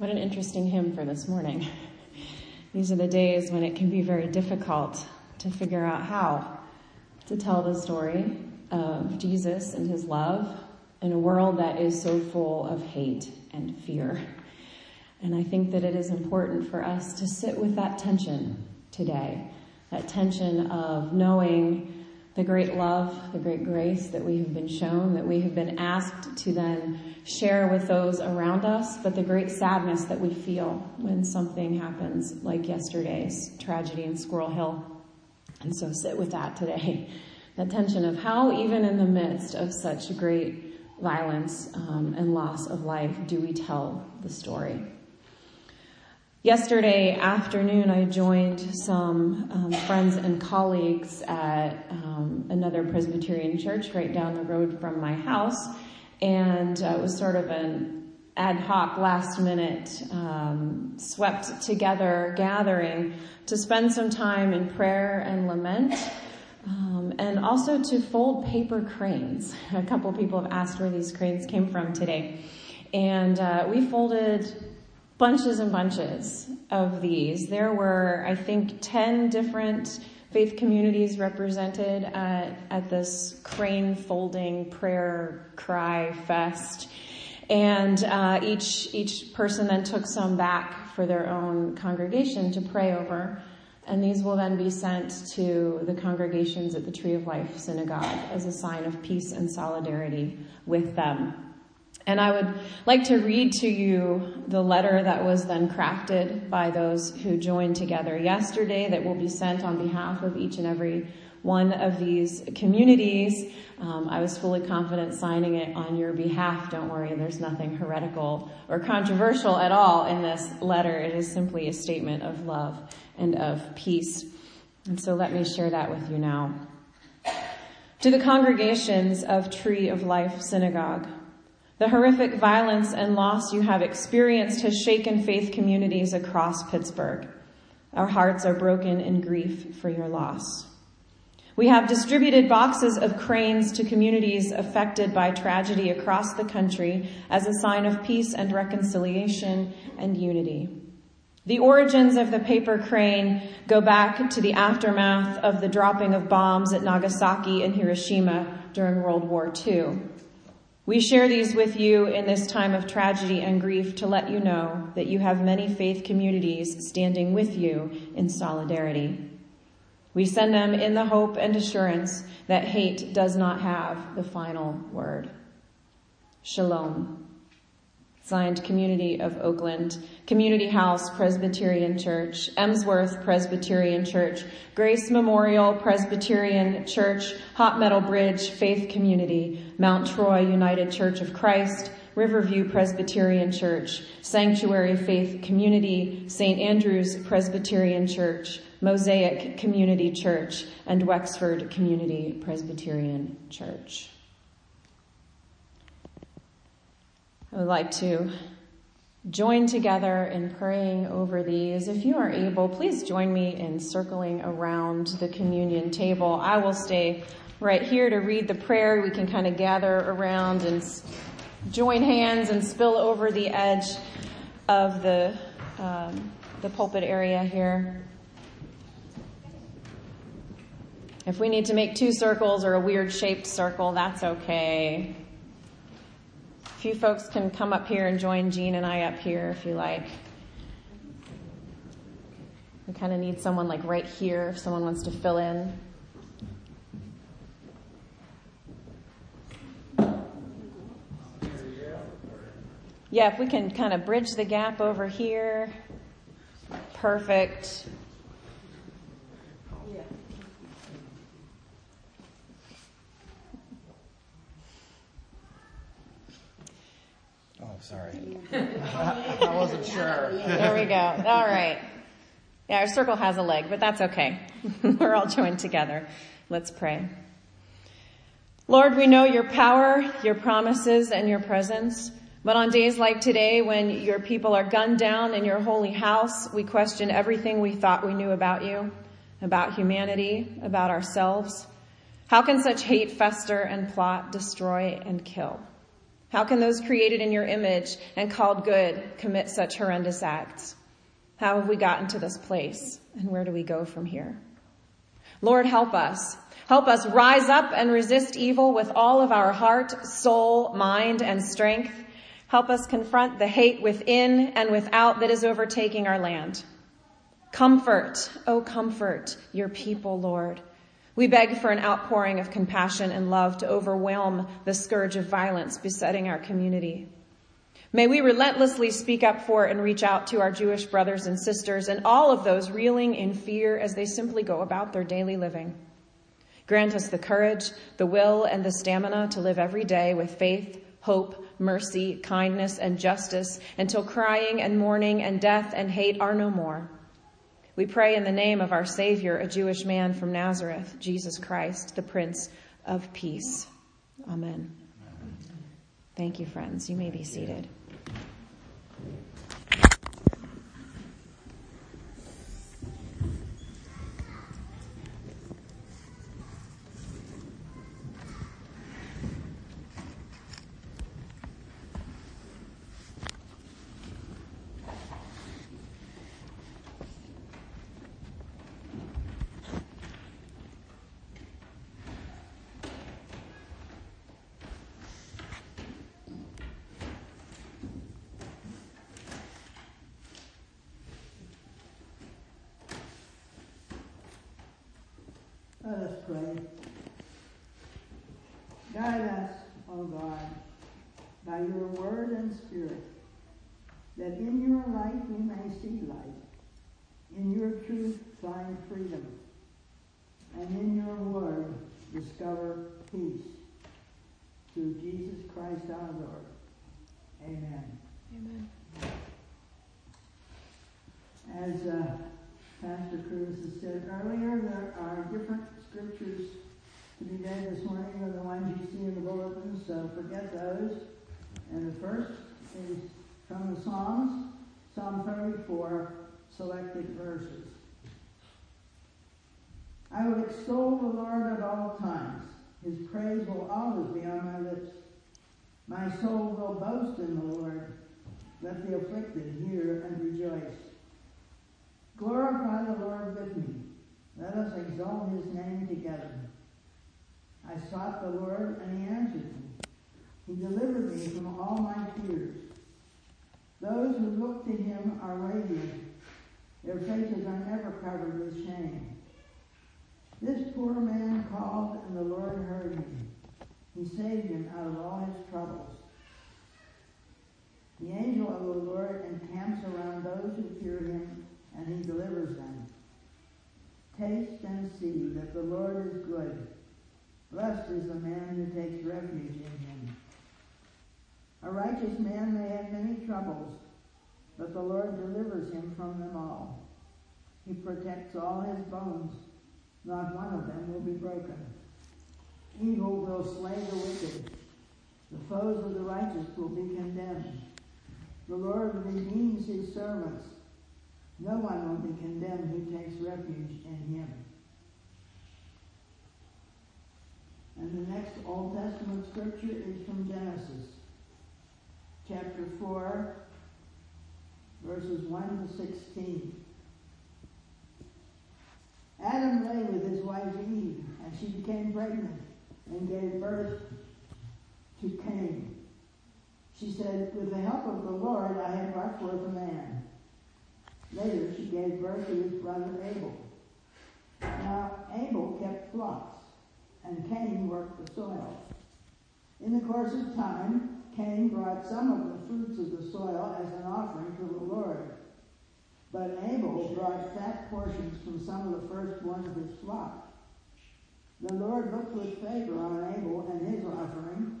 What an interesting hymn for this morning. These are the days when it can be very difficult to figure out how to tell the story of Jesus and his love in a world that is so full of hate and fear. And I think that it is important for us to sit with that tension today, that tension of knowing the great love, the great grace that we have been shown, that we have been asked to then share with those around us, but the great sadness that we feel when something happens like yesterday's tragedy in Squirrel Hill. And so sit with that today. That tension of how even in the midst of such great violence um, and loss of life do we tell the story. Yesterday afternoon, I joined some um, friends and colleagues at um, another Presbyterian church right down the road from my house, and uh, it was sort of an ad hoc, last minute, um, swept together gathering to spend some time in prayer and lament. Um, and also to fold paper cranes. A couple people have asked where these cranes came from today. And uh, we folded bunches and bunches of these. There were, I think, 10 different faith communities represented at, at this crane folding prayer cry fest. And uh, each, each person then took some back for their own congregation to pray over. And these will then be sent to the congregations at the Tree of Life Synagogue as a sign of peace and solidarity with them. And I would like to read to you the letter that was then crafted by those who joined together yesterday that will be sent on behalf of each and every one of these communities. Um, I was fully confident signing it on your behalf. Don't worry, there's nothing heretical or controversial at all in this letter. It is simply a statement of love and of peace. And so let me share that with you now. To the congregations of Tree of Life Synagogue, the horrific violence and loss you have experienced has shaken faith communities across Pittsburgh. Our hearts are broken in grief for your loss. We have distributed boxes of cranes to communities affected by tragedy across the country as a sign of peace and reconciliation and unity. The origins of the paper crane go back to the aftermath of the dropping of bombs at Nagasaki and Hiroshima during World War II. We share these with you in this time of tragedy and grief to let you know that you have many faith communities standing with you in solidarity. We send them in the hope and assurance that hate does not have the final word. Shalom. Signed Community of Oakland, Community House Presbyterian Church, Emsworth Presbyterian Church, Grace Memorial Presbyterian Church, Hot Metal Bridge Faith Community, Mount Troy United Church of Christ, Riverview Presbyterian Church, Sanctuary Faith Community, St. Andrew's Presbyterian Church, Mosaic Community Church, and Wexford Community Presbyterian Church. I would like to join together in praying over these. If you are able, please join me in circling around the communion table. I will stay right here to read the prayer. We can kind of gather around and join hands and spill over the edge of the um, the pulpit area here. If we need to make two circles or a weird shaped circle, that's okay few folks can come up here and join Jean and I up here if you like. We kind of need someone like right here if someone wants to fill in. Yeah, if we can kind of bridge the gap over here. Perfect. Sorry. I wasn't sure. There we go. All right. Yeah, our circle has a leg, but that's okay. We're all joined together. Let's pray. Lord, we know your power, your promises, and your presence. But on days like today, when your people are gunned down in your holy house, we question everything we thought we knew about you, about humanity, about ourselves. How can such hate fester and plot, destroy, and kill? How can those created in your image and called good commit such horrendous acts? How have we gotten to this place? And where do we go from here? Lord, help us. Help us rise up and resist evil with all of our heart, soul, mind, and strength. Help us confront the hate within and without that is overtaking our land. Comfort, oh comfort your people, Lord. We beg for an outpouring of compassion and love to overwhelm the scourge of violence besetting our community. May we relentlessly speak up for and reach out to our Jewish brothers and sisters and all of those reeling in fear as they simply go about their daily living. Grant us the courage, the will, and the stamina to live every day with faith, hope, mercy, kindness, and justice until crying and mourning and death and hate are no more. We pray in the name of our Savior, a Jewish man from Nazareth, Jesus Christ, the Prince of Peace. Amen. Thank you, friends. You may be seated. Let us pray. Guide us, O God, by your word and spirit, that in your light we may see light, in your truth find freedom, and in your word discover peace. Through Jesus Christ our Lord. Amen. Amen. As uh, Pastor Cruz has said earlier, there are different scriptures to be read this morning are the ones you see in the bulletin, so forget those. And the first is from the Psalms, Psalm 34, selected verses. I will extol the Lord at all times. His praise will always be on my lips. My soul will boast in the Lord. Let the afflicted hear and rejoice. Glorify the Lord with me. Let us exalt his name together. I sought the Lord, and he answered me. He delivered me from all my fears. Those who look to him are radiant. Their faces are never covered with shame. This poor man called, and the Lord heard him. He saved him out of all his troubles. The angel of the Lord encamps around those who fear him and he delivers them. Taste and see that the Lord is good. Blessed is the man who takes refuge in him. A righteous man may have many troubles, but the Lord delivers him from them all. He protects all his bones. Not one of them will be broken. Evil will slay the wicked. The foes of the righteous will be condemned. The Lord redeems his servants. No one will be condemned who takes refuge in him. And the next Old Testament scripture is from Genesis, chapter 4, verses 1 to 16. Adam lay with his wife Eve, and she became pregnant and gave birth to Cain. She said, With the help of the Lord, I have brought forth a man. Later, she gave birth to his brother Abel. Now, Abel kept flocks, and Cain worked the soil. In the course of time, Cain brought some of the fruits of the soil as an offering to the Lord. But Abel brought fat portions from some of the firstborn of his flock. The Lord looked with favor on Abel and his offering,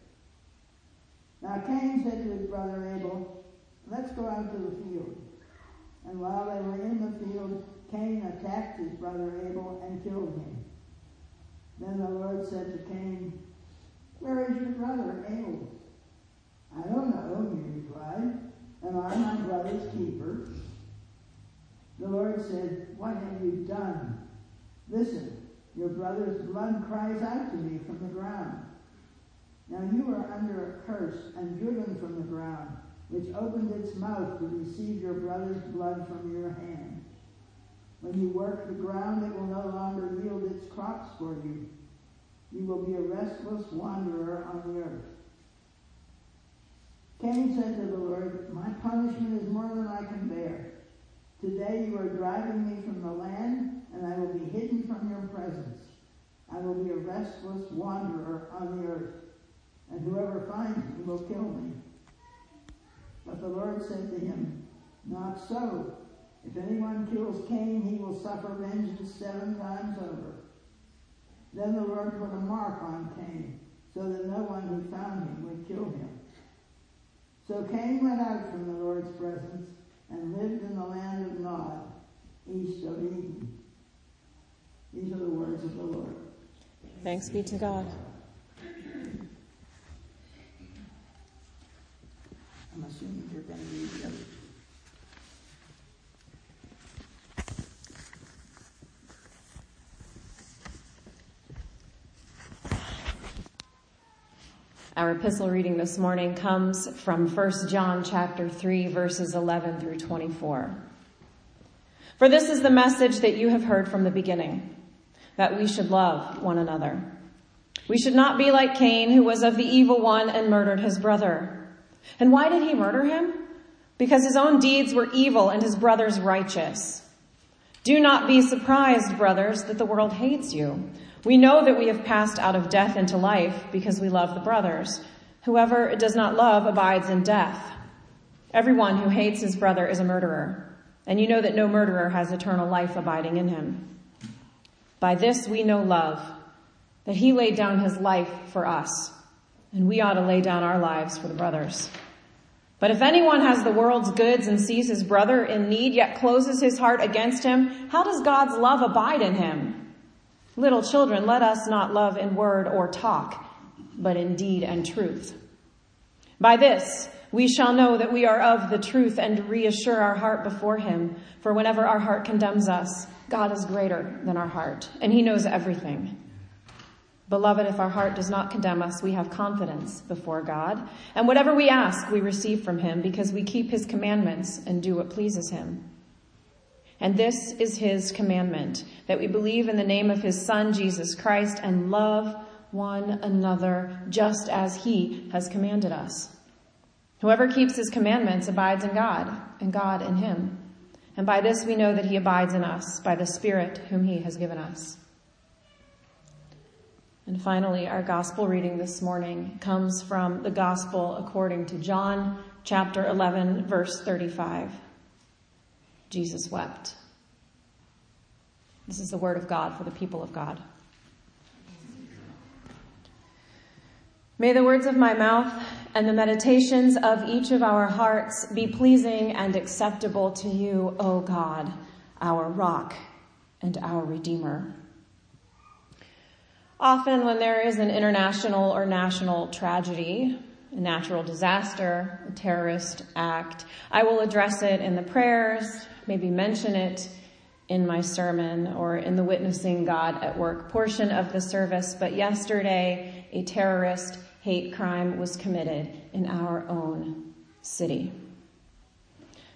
Now Cain said to his brother Abel, Let's go out to the field. And while they were in the field, Cain attacked his brother Abel and killed him. Then the Lord said to Cain, Where is your brother Abel? I don't know, he replied. Am I my brother's keeper? The Lord said, What have you done? Listen, your brother's blood cries out to me from the ground. Now you are under a curse and driven from the ground, which opened its mouth to receive your brother's blood from your hand. When you work the ground, it will no longer yield its crops for you. You will be a restless wanderer on the earth. Cain said to the Lord, My punishment is more than I can bear. Today you are driving me from the land, and I will be hidden from your presence. I will be a restless wanderer on the earth, and whoever finds me will kill me. But the Lord said to him, Not so. If anyone kills Cain, he will suffer vengeance seven times over. Then the Lord put a mark on Cain, so that no one who found him would kill him. So Cain went out from the Lord's presence and lived in the land of Nod, east of Eden. These are the words of the Lord. Thanks be to God. I'm assuming you're going to read the. Our epistle reading this morning comes from 1 John chapter 3 verses 11 through 24. For this is the message that you have heard from the beginning, that we should love one another. We should not be like Cain, who was of the evil one and murdered his brother. And why did he murder him? Because his own deeds were evil and his brother's righteous. Do not be surprised, brothers, that the world hates you. We know that we have passed out of death into life because we love the brothers. Whoever does not love abides in death. Everyone who hates his brother is a murderer, and you know that no murderer has eternal life abiding in him. By this we know love, that he laid down his life for us, and we ought to lay down our lives for the brothers. But if anyone has the world's goods and sees his brother in need, yet closes his heart against him, how does God's love abide in him? Little children, let us not love in word or talk, but in deed and truth. By this, we shall know that we are of the truth and reassure our heart before him. For whenever our heart condemns us, God is greater than our heart, and he knows everything. Beloved, if our heart does not condemn us, we have confidence before God. And whatever we ask, we receive from him because we keep his commandments and do what pleases him. And this is his commandment, that we believe in the name of his son, Jesus Christ, and love one another just as he has commanded us. Whoever keeps his commandments abides in God, and God in him. And by this we know that he abides in us, by the Spirit whom he has given us. And finally, our gospel reading this morning comes from the gospel according to John chapter 11, verse 35. Jesus wept. This is the word of God for the people of God. May the words of my mouth and the meditations of each of our hearts be pleasing and acceptable to you, O God, our rock and our redeemer. Often when there is an international or national tragedy, a natural disaster, a terrorist act, I will address it in the prayers, maybe mention it in my sermon or in the witnessing God at work portion of the service. But yesterday, a terrorist hate crime was committed in our own city.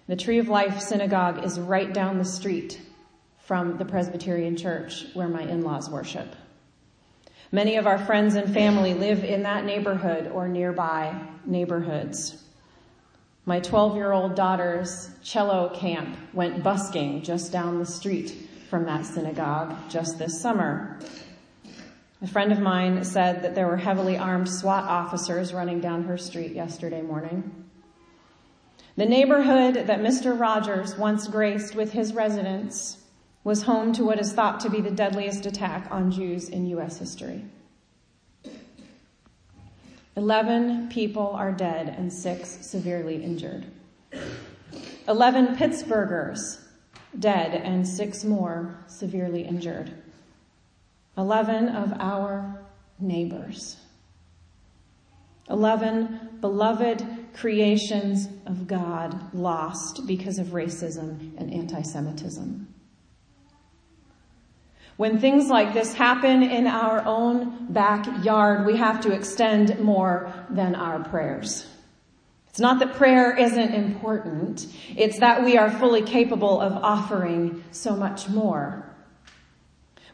The Tree of Life Synagogue is right down the street from the Presbyterian Church where my in-laws worship. Many of our friends and family live in that neighborhood or nearby neighborhoods. My 12 year old daughter's cello camp went busking just down the street from that synagogue just this summer. A friend of mine said that there were heavily armed SWAT officers running down her street yesterday morning. The neighborhood that Mr. Rogers once graced with his residence was home to what is thought to be the deadliest attack on Jews in U.S. history. 11 people are dead and six severely injured. 11 Pittsburghers dead and six more severely injured. 11 of our neighbors. 11 beloved creations of God lost because of racism and anti-Semitism. When things like this happen in our own backyard, we have to extend more than our prayers. It's not that prayer isn't important. It's that we are fully capable of offering so much more.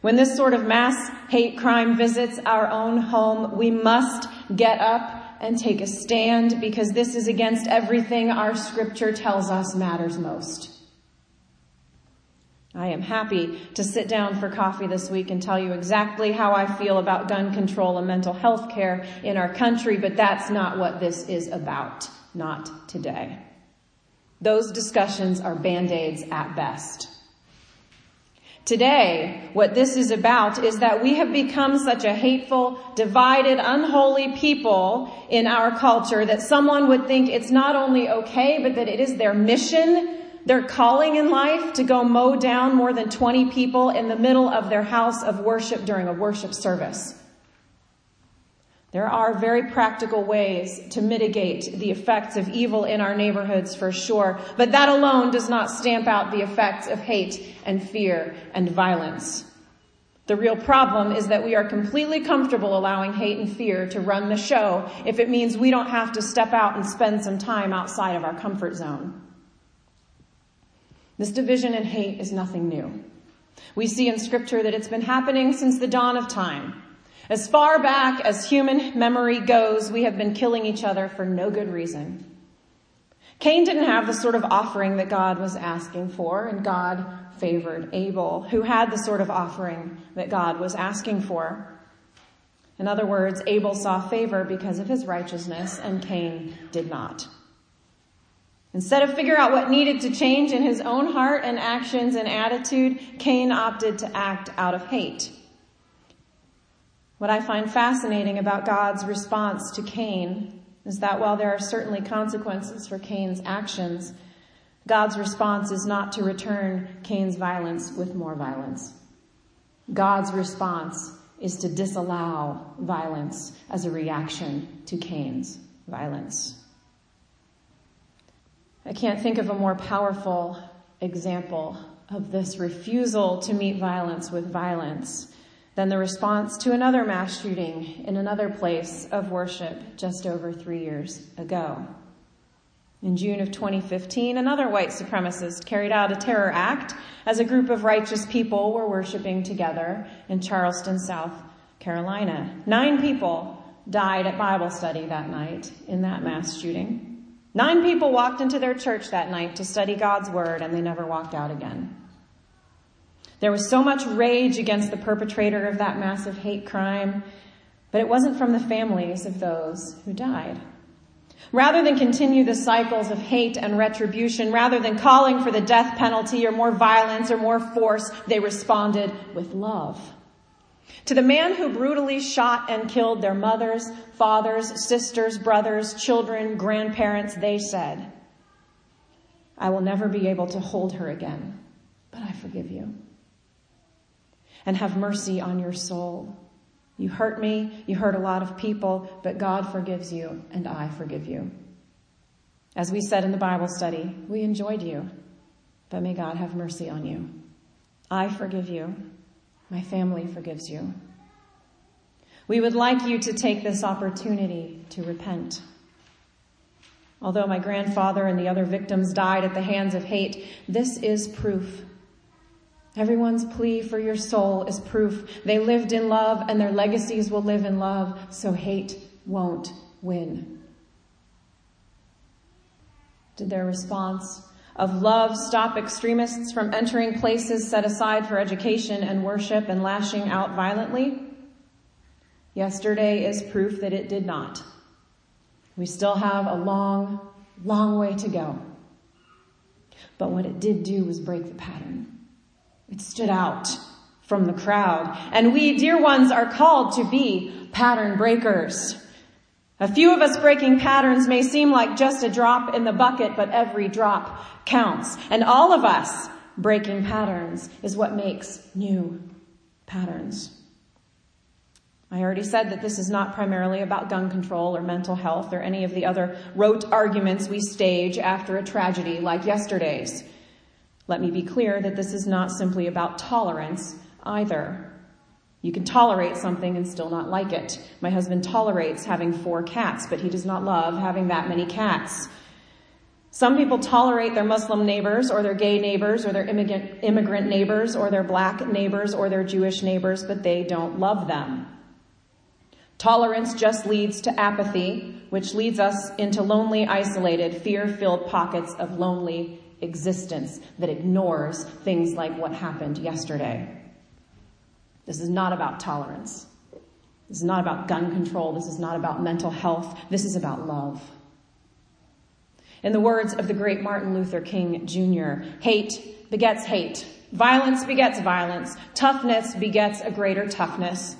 When this sort of mass hate crime visits our own home, we must get up and take a stand because this is against everything our scripture tells us matters most. I am happy to sit down for coffee this week and tell you exactly how I feel about gun control and mental health care in our country, but that's not what this is about. Not today. Those discussions are band-aids at best. Today, what this is about is that we have become such a hateful, divided, unholy people in our culture that someone would think it's not only okay, but that it is their mission, their calling in life to go mow down more than 20 people in the middle of their house of worship during a worship service. There are very practical ways to mitigate the effects of evil in our neighborhoods for sure, but that alone does not stamp out the effects of hate and fear and violence. The real problem is that we are completely comfortable allowing hate and fear to run the show if it means we don't have to step out and spend some time outside of our comfort zone. This division and hate is nothing new. We see in scripture that it's been happening since the dawn of time. As far back as human memory goes, we have been killing each other for no good reason. Cain didn't have the sort of offering that God was asking for, and God favored Abel, who had the sort of offering that God was asking for. In other words, Abel saw favor because of his righteousness, and Cain did not. Instead of figure out what needed to change in his own heart and actions and attitude, Cain opted to act out of hate. What I find fascinating about God's response to Cain is that while there are certainly consequences for Cain's actions, God's response is not to return Cain's violence with more violence. God's response is to disallow violence as a reaction to Cain's violence. I can't think of a more powerful example of this refusal to meet violence with violence than the response to another mass shooting in another place of worship just over three years ago. In June of 2015, another white supremacist carried out a terror act as a group of righteous people were worshiping together in Charleston, South Carolina. Nine people died at Bible study that night in that mass shooting. Nine people walked into their church that night to study God's word and they never walked out again. There was so much rage against the perpetrator of that massive hate crime, but it wasn't from the families of those who died. Rather than continue the cycles of hate and retribution, rather than calling for the death penalty or more violence or more force, they responded with love. To the man who brutally shot and killed their mothers, fathers, sisters, brothers, children, grandparents, they said, I will never be able to hold her again, but I forgive you and have mercy on your soul. You hurt me, you hurt a lot of people, but God forgives you and I forgive you. As we said in the Bible study, we enjoyed you, but may God have mercy on you. I forgive you. My family forgives you. We would like you to take this opportunity to repent. Although my grandfather and the other victims died at the hands of hate, this is proof Everyone's plea for your soul is proof they lived in love and their legacies will live in love, so hate won't win. Did their response of love stop extremists from entering places set aside for education and worship and lashing out violently? Yesterday is proof that it did not. We still have a long, long way to go. But what it did do was break the pattern. It stood out from the crowd. And we, dear ones, are called to be pattern breakers. A few of us breaking patterns may seem like just a drop in the bucket, but every drop counts. And all of us breaking patterns is what makes new patterns. I already said that this is not primarily about gun control or mental health or any of the other rote arguments we stage after a tragedy like yesterday's. Let me be clear that this is not simply about tolerance either. You can tolerate something and still not like it. My husband tolerates having four cats, but he does not love having that many cats. Some people tolerate their Muslim neighbors or their gay neighbors or their immigrant, neighbors or their black neighbors or their Jewish neighbors, but they don't love them. Tolerance just leads to apathy, which leads us into lonely, isolated, fear-filled pockets of lonely existence that ignores things like what happened yesterday. This is not about tolerance. This is not about gun control. This is not about mental health. This is about love. In the words of the great Martin Luther King Jr., hate begets hate. Violence begets violence. Toughness begets a greater toughness.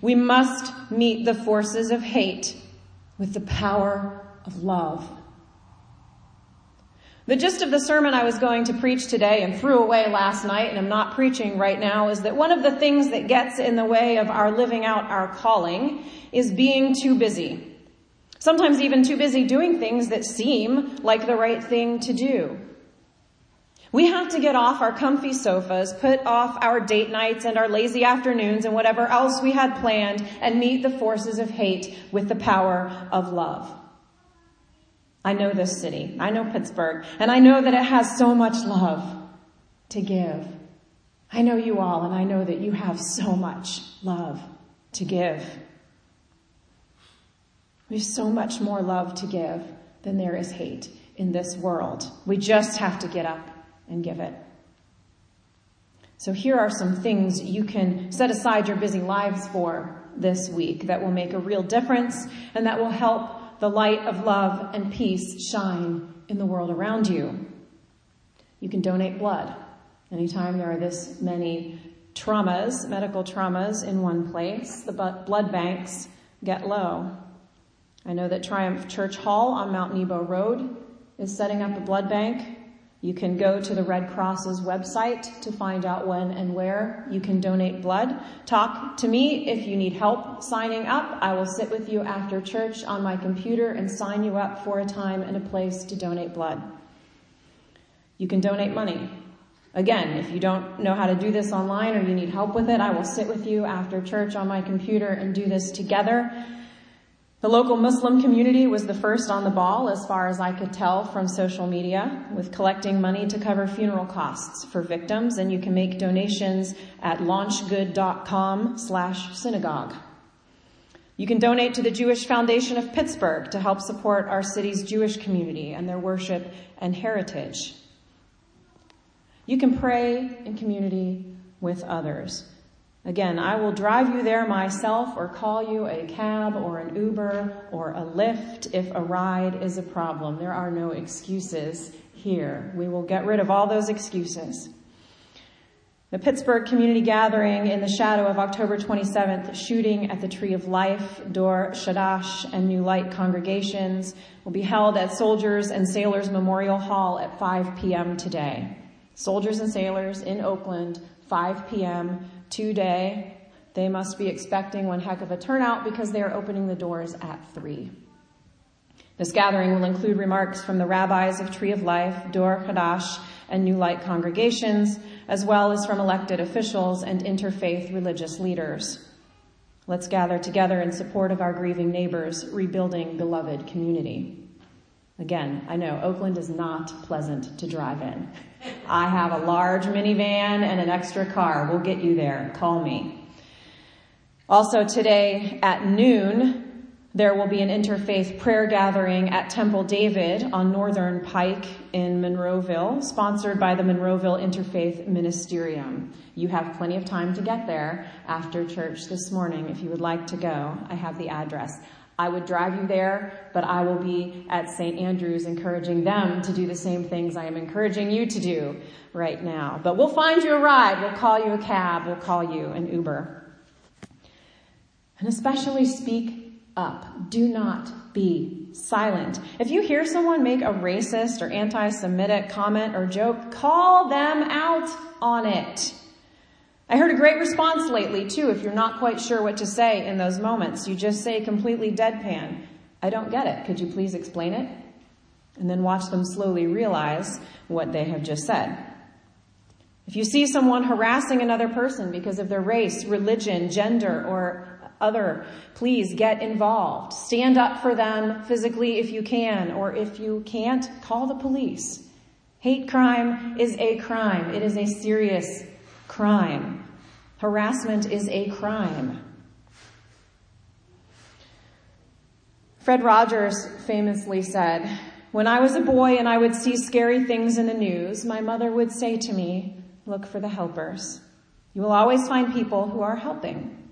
We must meet the forces of hate with the power of love. The gist of the sermon I was going to preach today and threw away last night and I'm not preaching right now is that one of the things that gets in the way of our living out our calling is being too busy. Sometimes even too busy doing things that seem like the right thing to do. We have to get off our comfy sofas, put off our date nights and our lazy afternoons and whatever else we had planned and meet the forces of hate with the power of love. I know this city. I know Pittsburgh. And I know that it has so much love to give. I know you all, and I know that you have so much love to give. We have so much more love to give than there is hate in this world. We just have to get up and give it. So here are some things you can set aside your busy lives for this week that will make a real difference and that will help the light of love and peace shine in the world around you. You can donate blood. Anytime there are this many traumas, medical traumas in one place, the blood banks get low. I know that Triumph Church Hall on Mount Nebo Road is setting up a blood bank you can go to the Red Cross's website to find out when and where you can donate blood. Talk to me if you need help signing up. I will sit with you after church on my computer and sign you up for a time and a place to donate blood. You can donate money. Again, if you don't know how to do this online or you need help with it, I will sit with you after church on my computer and do this together. The local Muslim community was the first on the ball, as far as I could tell from social media, with collecting money to cover funeral costs for victims, and you can make donations at launchgood.com slash synagogue. You can donate to the Jewish Foundation of Pittsburgh to help support our city's Jewish community and their worship and heritage. You can pray in community with others. Again, I will drive you there myself or call you a cab or an Uber or a Lyft if a ride is a problem. There are no excuses here. We will get rid of all those excuses. The Pittsburgh Community Gathering in the shadow of October 27th shooting at the Tree of Life, Dor Hadash, and New Light congregations will be held at Soldiers and Sailors Memorial Hall at 5 p.m. today. Soldiers and Sailors in Oakland, 5 p.m today. They must be expecting one heck of a turnout because they are opening the doors at three. This gathering will include remarks from the rabbis of Tree of Life, Dor Hadash, and New Light congregations, as well as from elected officials and interfaith religious leaders. Let's gather together in support of our grieving neighbors, rebuilding beloved community. Again, I know Oakland is not pleasant to drive in. I have a large minivan and an extra car. We'll get you there. Call me. Also today at noon, there will be an interfaith prayer gathering at Temple David on Northern Pike in Monroeville, sponsored by the Monroeville Interfaith Ministerium. You have plenty of time to get there after church this morning if you would like to go. I have the address. I would drive you there, but I will be at St. Andrews encouraging them to do the same things I am encouraging you to do right now. But we'll find you a ride. We'll call you a cab. We'll call you an Uber. And especially speak up. Do not be silent. If you hear someone make a racist or anti-Semitic comment or joke, call them out on it. I heard a great response lately too. If you're not quite sure what to say in those moments, you just say completely deadpan, I don't get it. Could you please explain it? And then watch them slowly realize what they have just said. If you see someone harassing another person because of their race, religion, gender, or other, please get involved. Stand up for them physically if you can, or if you can't, call the police. Hate crime is a crime. It is a serious crime. Harassment is a crime. Fred Rogers famously said, When I was a boy and I would see scary things in the news, my mother would say to me, Look for the helpers. You will always find people who are helping.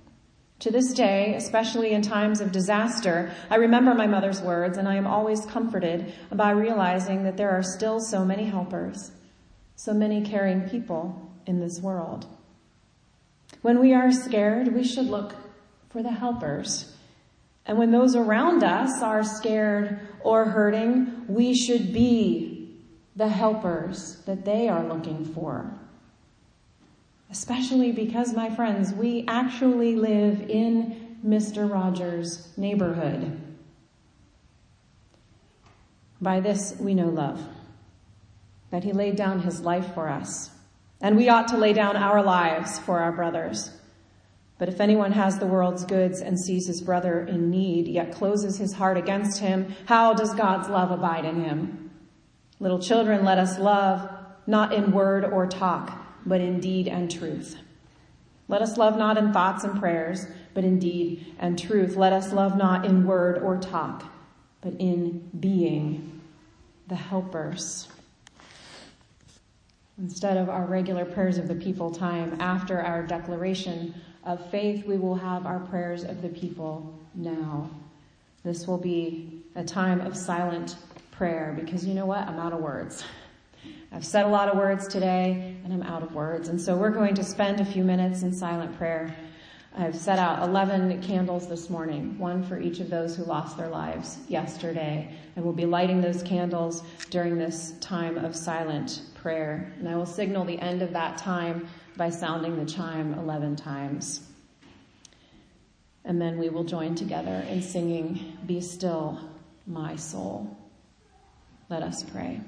To this day, especially in times of disaster, I remember my mother's words and I am always comforted by realizing that there are still so many helpers, so many caring people in this world. When we are scared, we should look for the helpers. And when those around us are scared or hurting, we should be the helpers that they are looking for. Especially because, my friends, we actually live in Mr. Rogers' neighborhood. By this we know love, that he laid down his life for us and we ought to lay down our lives for our brothers. But if anyone has the world's goods and sees his brother in need, yet closes his heart against him, how does God's love abide in him? Little children, let us love, not in word or talk, but in deed and truth. Let us love not in thoughts and prayers, but in deed and truth. Let us love not in word or talk, but in being the helpers Instead of our regular prayers of the people time after our declaration of faith, we will have our prayers of the people now. This will be a time of silent prayer because you know what? I'm out of words. I've said a lot of words today and I'm out of words. And so we're going to spend a few minutes in silent prayer. I've set out 11 candles this morning, one for each of those who lost their lives yesterday. And we'll be lighting those candles during this time of silent prayer. And I will signal the end of that time by sounding the chime 11 times. And then we will join together in singing, Be Still, My Soul. Let us pray.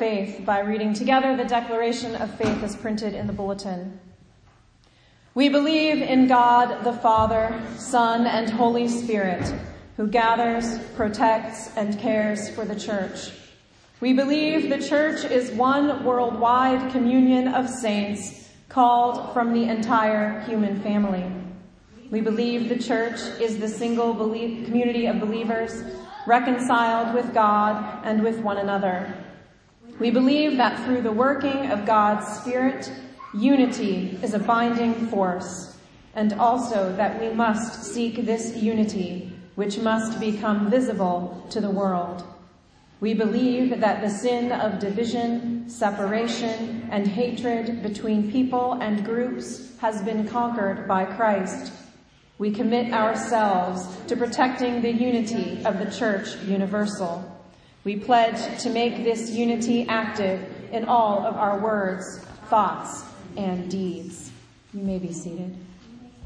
Faith by reading together the declaration of faith as printed in the bulletin. We believe in God the Father, Son, and Holy Spirit, who gathers, protects, and cares for the church. We believe the church is one worldwide communion of saints called from the entire human family. We believe the church is the single belief, community of believers reconciled with God and with one another. We believe that through the working of God's Spirit, unity is a binding force, and also that we must seek this unity, which must become visible to the world. We believe that the sin of division, separation, and hatred between people and groups has been conquered by Christ we commit ourselves to protecting the unity of the Church Universal. We pledge to make this unity active in all of our words, thoughts, and deeds. You may be seated.